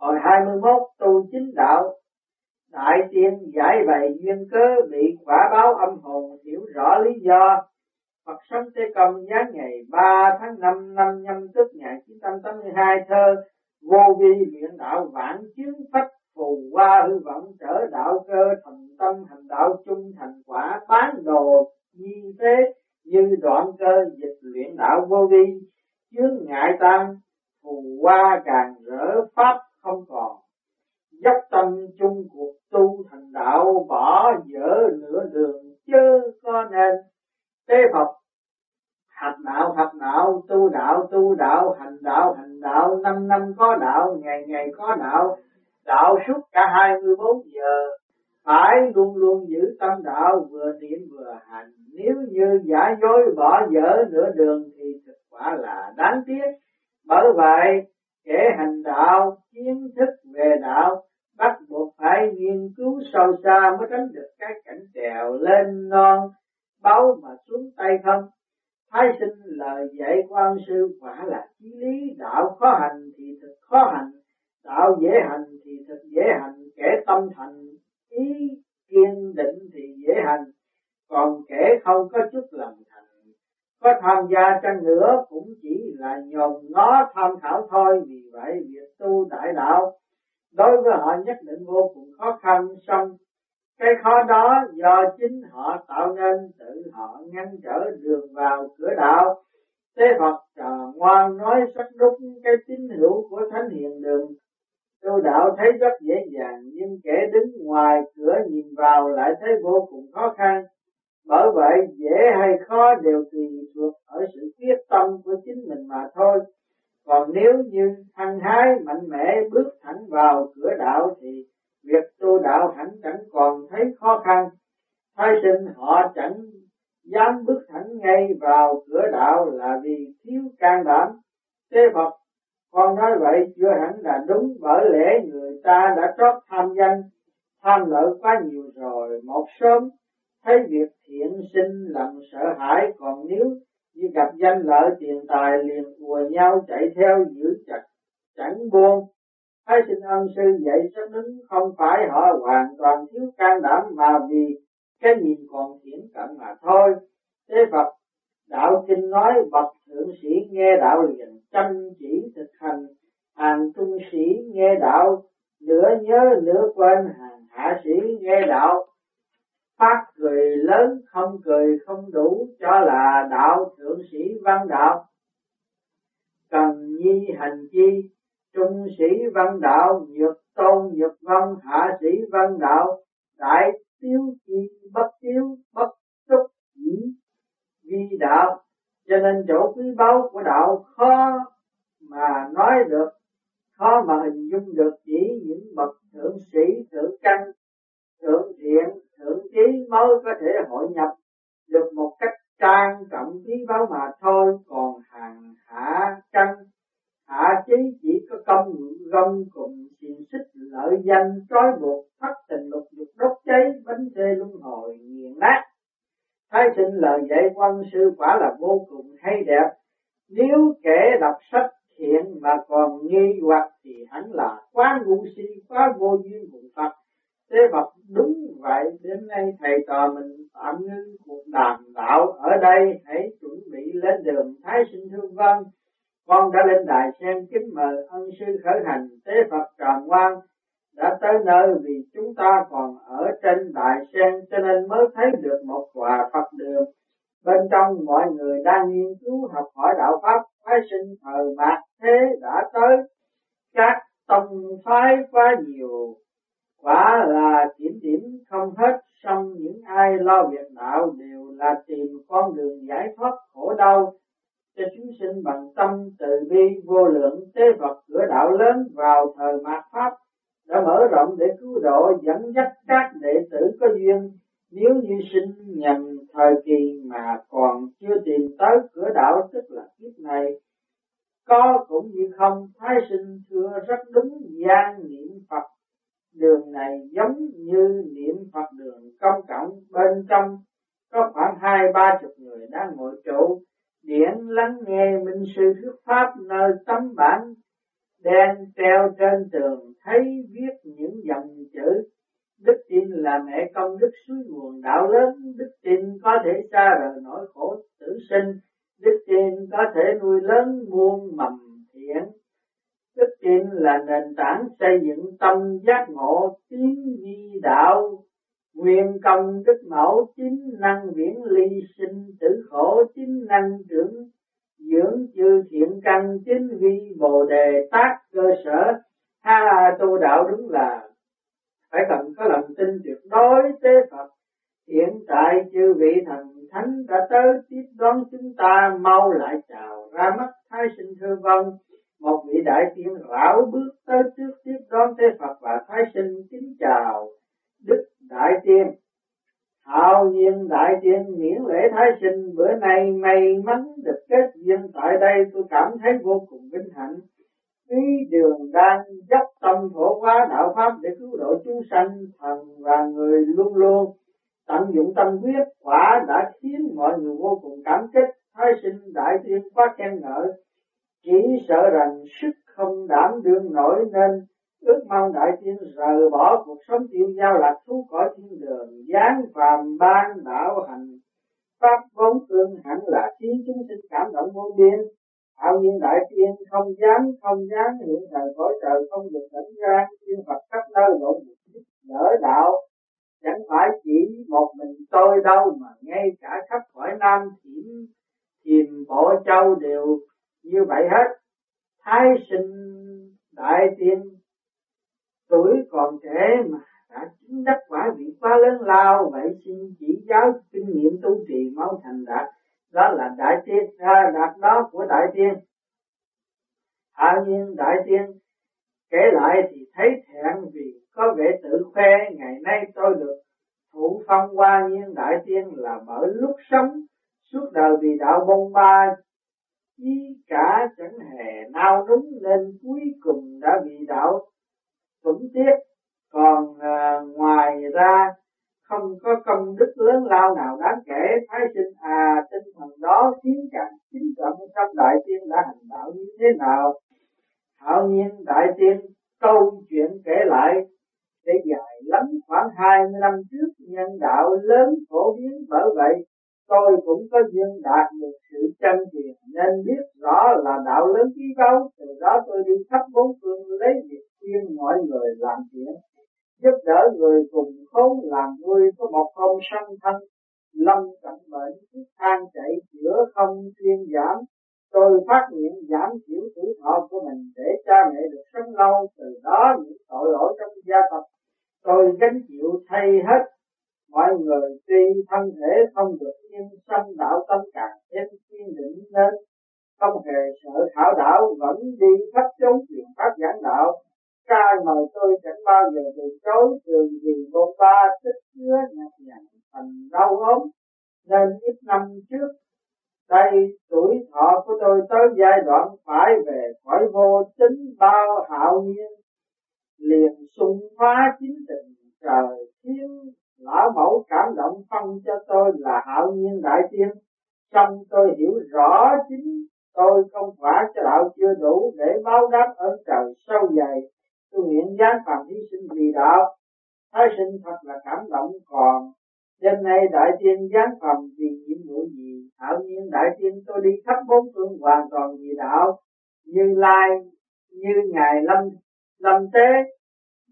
Hồi 21 tu chính đạo, Đại tiên giải bày duyên cớ bị quả báo âm hồn hiểu rõ lý do. Phật sống Tế Công giáng ngày 3 tháng 5 năm nhâm tức ngày 982 thơ vô vi luyện đạo vạn chứng phách phù qua hư vọng trở đạo cơ thành tâm hành đạo chung thành quả bán đồ di thế như đoạn cơ dịch luyện đạo vô vi chướng ngại tăng phù qua càng rỡ pháp không còn. Dốc tâm chung cuộc tu thành đạo, bỏ dở nửa đường chớ có nên. Tế Phật học đạo học đạo, tu đạo tu đạo, hành đạo hành đạo, năm năm có đạo, ngày ngày có đạo. Đạo suốt cả 24 giờ, phải luôn luôn giữ tâm đạo, vừa niệm vừa hành. Nếu như giả dối bỏ dở nửa đường thì thực quả là đáng tiếc. Bởi vậy kẻ hành đạo, kiến thức về đạo, bắt buộc phải nghiên cứu sâu xa mới tránh được cái cảnh trèo lên non, báu mà xuống tay không. Thái sinh lời dạy quan sư quả là chí lý, đạo khó hành thì thực khó hành, đạo dễ hành thì thực dễ hành, kẻ tâm thành, ý kiên định thì dễ hành. Còn kẻ không có chút lòng có tham gia chăng nữa cũng chỉ là nhòm ngó tham khảo thôi. Vì vậy, việc tu đại đạo đối với họ nhất định vô cùng khó khăn. Xong, cái khó đó do chính họ tạo nên, tự họ ngăn trở đường vào cửa đạo. Thế Phật trò ngoan nói sắc đúc cái tín hữu của thánh hiền đường. Tu đạo thấy rất dễ dàng, nhưng kẻ đứng ngoài cửa nhìn vào lại thấy vô cùng khó khăn bởi vậy, dễ hay khó đều tùy thuộc ở sự quyết tâm của chính mình mà thôi. Còn nếu như hăng hái, mạnh mẽ bước thẳng vào cửa đạo thì việc tu đạo hẳn chẳng còn thấy khó khăn. Thay sinh họ chẳng dám bước thẳng ngay vào cửa đạo là vì thiếu can đảm thế Phật con nói vậy chưa hẳn là đúng, bởi lẽ người ta đã trót tham danh, tham lợi quá nhiều rồi. Một sớm thấy việc thiện sinh lòng sợ hãi còn nếu như gặp danh lợi tiền tài liền ùa nhau chạy theo giữ chặt chẳng buông Thái sinh ân sư dạy rất đứng không phải họ hoàn toàn thiếu can đảm mà vì cái nhìn còn thiển cận mà thôi. Thế Phật đạo kinh nói bậc thượng sĩ nghe đạo liền chăm chỉ thực hành, hàng trung sĩ nghe đạo nửa nhớ nửa quên, hàng hạ sĩ nghe đạo phát cười lớn, không cười không đủ, cho là đạo thượng sĩ văn đạo. Cần nhi hành chi, trung sĩ văn đạo, nhược tôn, nhược văn hạ sĩ văn đạo, đại tiêu chi, bất tiêu bất túc chỉ vi đạo. Cho nên chỗ quý báu của đạo khó mà nói được, khó mà hình dung được chỉ những bậc thượng sĩ, thượng căn thượng thiện, thượng trí mới có thể hội nhập được một cách trang trọng quý báu mà thôi. Còn hàng hạ căn hạ trí chỉ có công gông cùng xiềng xích lợi danh, trói buộc thất tình lục dục đốt cháy, bánh xe luân hồi nghiền nát. Thái sinh lời dạy quan sư quả là vô cùng hay đẹp. Nếu kẻ đọc sách thiện mà còn nghi hoặc thì hẳn là quá ngu si, quá vô duyên cùng Phật thế Phật đúng vậy, đến nay thầy trò mình tạm ngưng cuộc đàm đạo. Ở đây hãy chuẩn bị lên đường thái sinh thương văn con đã lên đài sen kính mời ân sư khởi hành. Tế Phật tràng quan đã tới nơi vì chúng ta còn ở trên đại sen, cho nên mới thấy được một quả Phật đường. Bên trong mọi người đang nghiên cứu học hỏi đạo Pháp phái sinh thời mạt thế đã tới. Các tông phái quá nhiều quả là kiểm điểm không hết xong những ai lo việc đạo đều là tìm con đường giải thoát khổ đau cho chúng sinh bằng tâm từ bi, vô lượng tế vật cửa đạo lớn vào thời mạt pháp đã mở rộng để cứu độ, dẫn dắt các đệ tử có duyên. Nếu như sinh nhầm thời kỳ mà còn chưa tìm tới cửa đạo, tức là kiếp này, có cũng như không, thái sinh thưa rất đúng, gian niệm đường này giống như niệm phật đường công cộng, bên trong có khoảng hai, ba chục người đang ngồi trụ điển lắng nghe minh sư thuyết pháp nơi tấm bản đen treo trên tường, thấy viết những dòng chữ. Đức tin là mẹ công đức suối nguồn đạo lớn, đức tin có thể xa rời nỗi khổ tử sinh, đức tin có thể nuôi lớn muôn mầm thiện đức tin là nền tảng xây dựng tâm giác ngộ tiến di đạo. Nguyên công đức mẫu chính năng viễn ly sinh tử khổ chính năng trưởng. Dưỡng chư thiện căn chính vi bồ đề tác cơ sở. Ha, tu đạo đúng là phải cần có lòng tin tuyệt đối tế Phật. Hiện tại chư vị thần thánh đã tới tiếp đón chúng ta, mau lại chào ra mắt thái sinh thư vân một vị đại tiên rảo bước tới trước tiếp đón thế Phật và thái sinh kính chào đức đại tiên. Hào nhiên đại tiên miễn lễ thái sinh, bữa nay may mắn được kết duyên, tại đây tôi cảm thấy vô cùng vinh hạnh. Ý đường đang dốc tâm phổ hóa đạo pháp để cứu độ chúng sanh, thần và người luôn luôn. Tận dụng tâm huyết quả đã khiến mọi người vô cùng cảm kích. Thái sinh đại tiên quá khen ngợi chỉ sợ rằng sức không đảm đương nổi nên ước mong đại tiên rời bỏ cuộc sống tiêu giao lạc thú cõi thiên đường, giáng phàm ban đạo hành. Pháp vốn tương hẳn là khiến chúng sinh cảm động vô biên. Hạo nhiên đại tiên không dám không dám hiện thời cõi trời không được đánh ra tiên phật khắp nơi lộ một đỡ đạo. Chẳng phải chỉ một mình tôi đâu mà ngay cả khắp cõi nam thiểm thiền bộ châu đều như vậy hết. Thái sinh đại tiên, tuổi còn trẻ mà đã chứng đắc quả vị quá lớn lao, vậy xin chỉ giáo kinh nghiệm tu trì mau thành đạt. Đó là đại tiên ra đạt đó của đại tiên. Hạ nhiên đại tiên, kể lại thì thấy thẹn vì có vẻ tự khoe, ngày nay tôi được thụ phong qua nhiên đại tiên là bởi lúc sống, suốt đời vì đạo bông ba chí cả chẳng hề nao núng nên cuối cùng đã bị đạo tuẫn tiếc. Còn à, ngoài ra không có công đức lớn lao nào đáng kể. Thái sinh à tinh thần đó khiến càng chính trọng trong đại tiên đã hành đạo như thế nào? Hạo nhiên đại tiên câu chuyện kể lại để dài lắm khoảng hai mươi năm trước nhân đạo lớn phổ biến bởi vậy tôi cũng có duyên đạt được sự chân thiện, nên biết rõ là đạo lớn quý đâu từ đó tôi đi khắp bốn phương lấy việc khuyên mọi người làm thiện, giúp đỡ người cùng khốn, làm vui có một không sanh thân, lâm cận bệnh thuốc thang chạy, chữa không thiên giảm. Tôi phát nguyện giảm thiểu tuổi thọ của mình để cha mẹ được sống lâu. Từ đó những tội lỗi trong gia tộc tôi gánh chịu thay hết mọi người tuy thân thể không được yên sanh đạo tâm càng thêm kiên định nên không hề sợ thảo đạo, vẫn đi khắp chốn truyền pháp giảng đạo. Ca mời tôi chẳng bao giờ từ chối thường gì cô ta tích chứa nhạt nhằn thành đau ốm. Nên ít năm trước, đây tuổi thọ của tôi tới giai đoạn phải về khỏi vô tính bao hạo nhiên, liền xung phá chính tình trời thiên lão mẫu cảm động phân cho tôi là hạo nhiên đại tiên. Xong tôi hiểu rõ chính tôi không phải cho đạo chưa đủ để báo đáp ơn trời sâu dày. Tôi nguyện gián phạm hy sinh vì đạo. Thái sinh thật là cảm động còn. Đêm nay đại tiên gián phạm vì nhiệm vụ gì? Hạo nhiên đại tiên tôi đi khắp bốn phương hoàn toàn vì đạo. Như lai, như ngài lâm lâm tế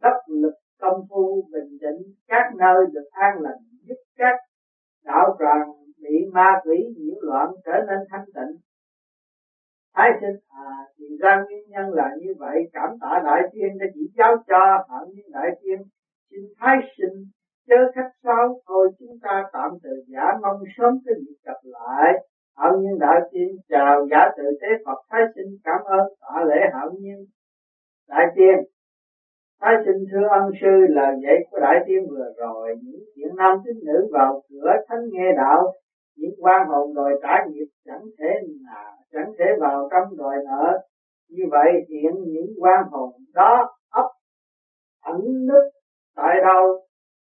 đắc lực công phu, bình định các nơi được an lành, giúp các đạo tràng bị ma quỷ nhiễu loạn trở nên thanh tịnh. Thái sinh à thì ra nguyên nhân là như vậy, cảm tạ đại tiên đã chỉ giáo cho phạm nhân đại tiên xin thái sinh chớ khách sáo, thôi chúng ta tạm từ giả, mong sớm có dịp gặp lại. Hậu nhiên đại tiên chào giả tự tế phật. Thái sinh cảm ơn, tạ lễ hậu nhiên đại tiên thái sinh thưa ân sư lời dạy của đại tiên vừa rồi. Những chuyện nam tín nữ vào cửa thánh nghe đạo, những quan hồn đòi trả nghiệp chẳng thể nào, chẳng thể vào trong đòi nợ. Như vậy hiện những quan hồn đó ấp ẩn nức tại đâu?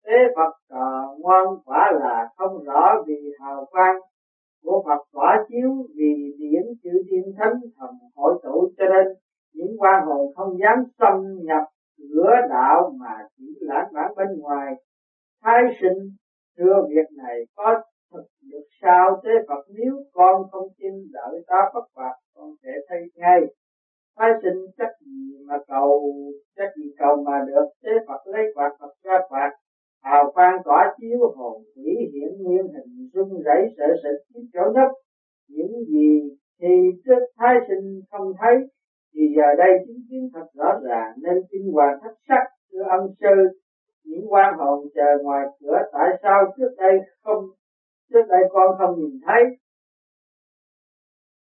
Thế Phật cờ ngoan quả là không rõ vì hào quang của Phật quả chiếu, vì điển chữ thiên thánh thần hội tụ cho nên những quan hồn không dám xâm nhập cửa đạo mà chỉ lãng vãng bên ngoài. Thái sinh thưa việc này có thực được sao thế Phật? Nếu con không tin đợi ta bất phạt con sẽ thấy ngay. Thái sinh chắc gì mà cầu chắc gì cầu mà được thế Phật? Lấy quạt Phật ra quạt, hào quang tỏa chiếu hồn chỉ hiển nguyên hình, rung rẩy sợ sệt chiếc chỗ nhất. Những gì thì trước thái sinh không thấy thì giờ đây chứng kiến thật rõ ràng nên kinh hoàng thất sắc, thưa âm sư, những quan hồn chờ ngoài cửa tại sao trước đây không, trước đây con không nhìn thấy?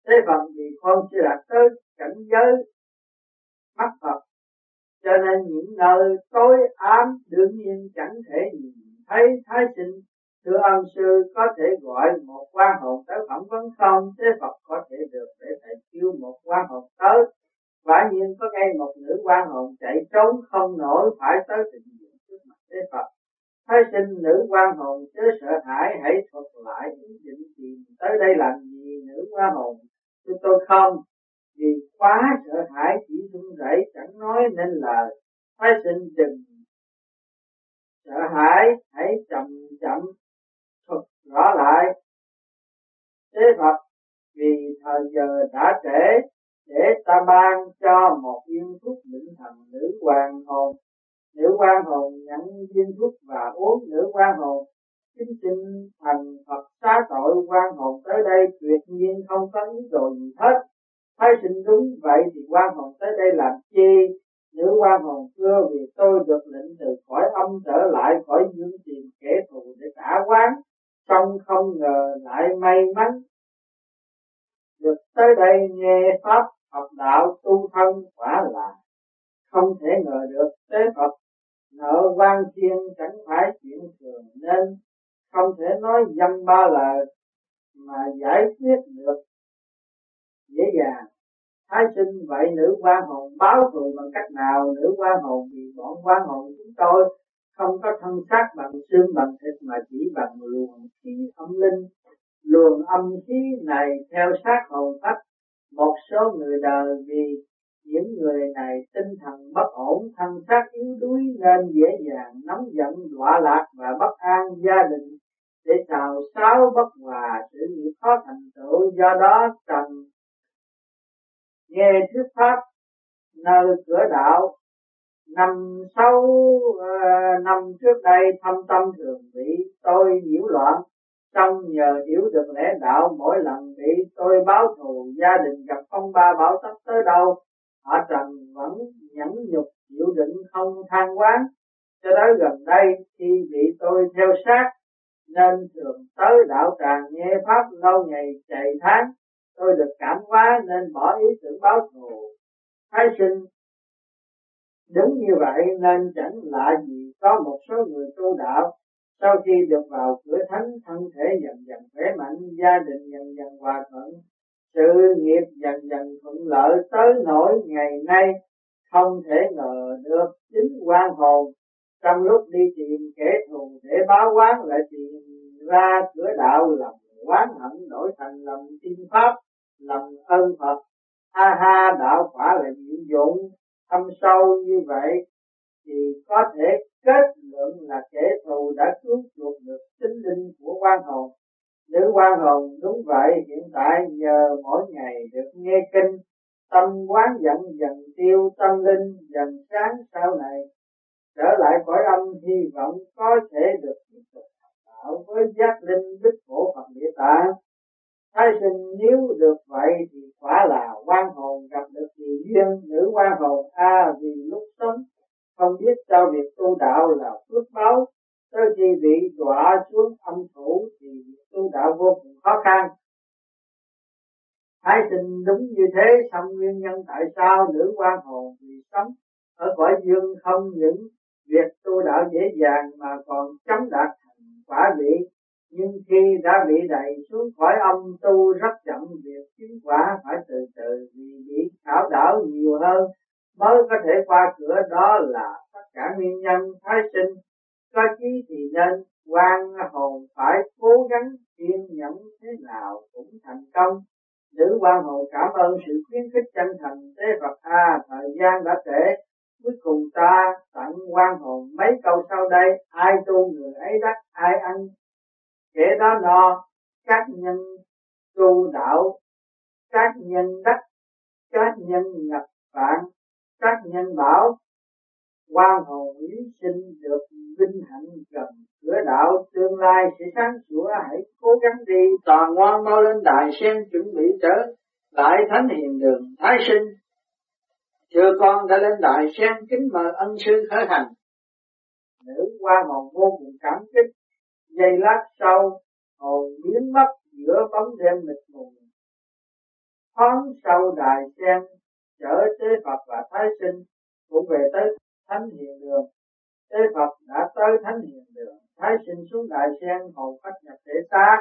Thế phần vì con chưa đạt tới cảnh giới mắt Phật, cho nên những nơi tối ám đương nhiên chẳng thể nhìn thấy thái sinh. Thưa ân sư, có thể gọi một quan hồn tới phỏng vấn không? Thế Phật có thể được để thầy kêu một quan hồn tới quả nhiên có ngay một nữ quan hồn chạy trốn không nổi phải tới trình diện trước mặt thế Phật. Thái sinh nữ quan hồn chớ sợ hãi, hãy thuật lại ý định tìm tới đây làm gì, nữ quan hồn chứ tôi không, vì quá sợ hãi chỉ run rẩy, chẳng nói nên lời. Thái sinh đừng sợ hãi, hãy chậm chậm thuật rõ lại. Thế Phật, vì thời giờ đã trễ, để ta ban cho một viên thuốc định thần nữ hoàng hồn. Nữ quan hồn nhận viên thuốc và uống nữ quan hồn. Chính xin thành Phật xá tội quan hồn tới đây tuyệt nhiên không có ý đồ gì hết. Thấy sinh đúng vậy thì quan hồn tới đây làm chi? Nữ quan hồn xưa vì tôi được lệnh từ khỏi âm trở lại khỏi dương tìm kẻ thù để trả quán xong không ngờ lại may mắn. Được tới đây nghe pháp học đạo tu thân quả là không thể ngờ được tế Phật. Nợ quan thiên chẳng phải chuyện thường nên không thể nói dăm ba lời mà giải quyết được. Dễ dàng. Thái sinh vậy nữ quan hồn báo thù bằng cách nào? Nữ quan hồn vì bọn quan hồn chúng tôi không có thân xác bằng xương, bằng thịt mà chỉ bằng luồng khí âm linh. Luồng âm khí này theo sát hồn phách một số người đời vì những người này tinh thần bất ổn thân xác yếu đuối nên dễ dàng nóng giận đọa lạc và bất an gia đình để xào xáo bất hòa sự nghiệp khó thành tựu. Do đó cần nghe thuyết pháp nơi cửa đạo. Năm sáu uh, năm trước đây thâm tâm thường bị tôi nhiễu loạn trong nhờ hiểu được lẽ đạo, mỗi lần bị tôi báo thù, gia đình gặp phong ba bão tấp tới đâu, họ trần vẫn nhẫn nhục, chịu đựng không than quán. Cho tới gần đây, khi bị tôi theo sát, nên thường tới đạo tràng nghe pháp lâu ngày chạy tháng. Tôi được cảm hóa nên bỏ ý tưởng báo thù. Thái sinh, đúng như vậy nên chẳng lạ gì có một số người tu đạo sau khi được vào cửa thánh, thân thể dần dần khỏe mạnh, gia đình dần dần hòa thuận, sự nghiệp dần dần thuận lợi tới nỗi ngày nay không thể ngờ được chính quan hồn. Trong lúc đi tìm kẻ thù để báo quán lại tìm ra cửa đạo lòng quán hận đổi thành lòng tin pháp, lòng ân phật. Ha ha, đạo quả là diệu dụng. Thâm sâu như vậy thì có thể kết luận là kẻ thù đã cứu chuộc được tính linh của quan hồn. Nữ quan hồn đúng vậy hiện tại nhờ mỗi ngày được nghe kinh tâm quán giận dần tiêu tâm linh dần sáng sau này trở lại cõi âm hy vọng có thể được tiếp tục tạo với giác linh bích phổ phật địa tạng. Thái sinh nếu được vậy thì quả là quan hồn gặp được kỳ duyên nữ quan hồn a à, vì lúc sống không biết cho việc tu đạo là phước báo. Tới khi bị đọa xuống âm phủ thì tu đạo vô cùng khó khăn. Thái tình đúng như thế, xong nguyên nhân tại sao nữ quan hồn vì sống ở cõi dương không những việc tu đạo dễ dàng mà còn chống đạt thành quả vị. Nhưng khi đã bị đẩy xuống khỏi âm tu, rất chậm việc chứng quả phải từ từ vì bị khảo đảo nhiều hơn mới có thể qua cửa đó là tất cả nguyên nhân thái sinh. Có chí thì nên quan hồn phải cố gắng kiên nhẫn thế nào cũng thành công. Nữ quan hồn cảm ơn sự khuyến khích chân thành thế Phật A, thời gian đã trễ, cuối cùng ta tặng quan hồn mấy câu sau đây, ai tu người ấy đắc, ai ăn, kể đó no, các nhân tu đạo, các nhân đắc, các nhân nhập bạn các nhân bảo, quan hồn lý sinh được vinh hạnh gần cửa đạo tương lai sẽ sáng sủa hãy cố gắng đi. Toàn ngoan mau lên đại sen chuẩn bị trở lại thánh hiền đường thái sinh. Chưa con đã lên đại sen kính mời ân sư khởi hành. Nữ quan hồn vô cùng cảm kích. Giây lát sau hồn biến mất giữa bóng đêm mịt mù. Thoáng sau đài sen chở tế Phật và Thái sinh cũng về tới thánh hiền đường. Tế Phật đã tới thánh hiền đường, thái sinh xuống đại sen hầu cách nhập thể xác.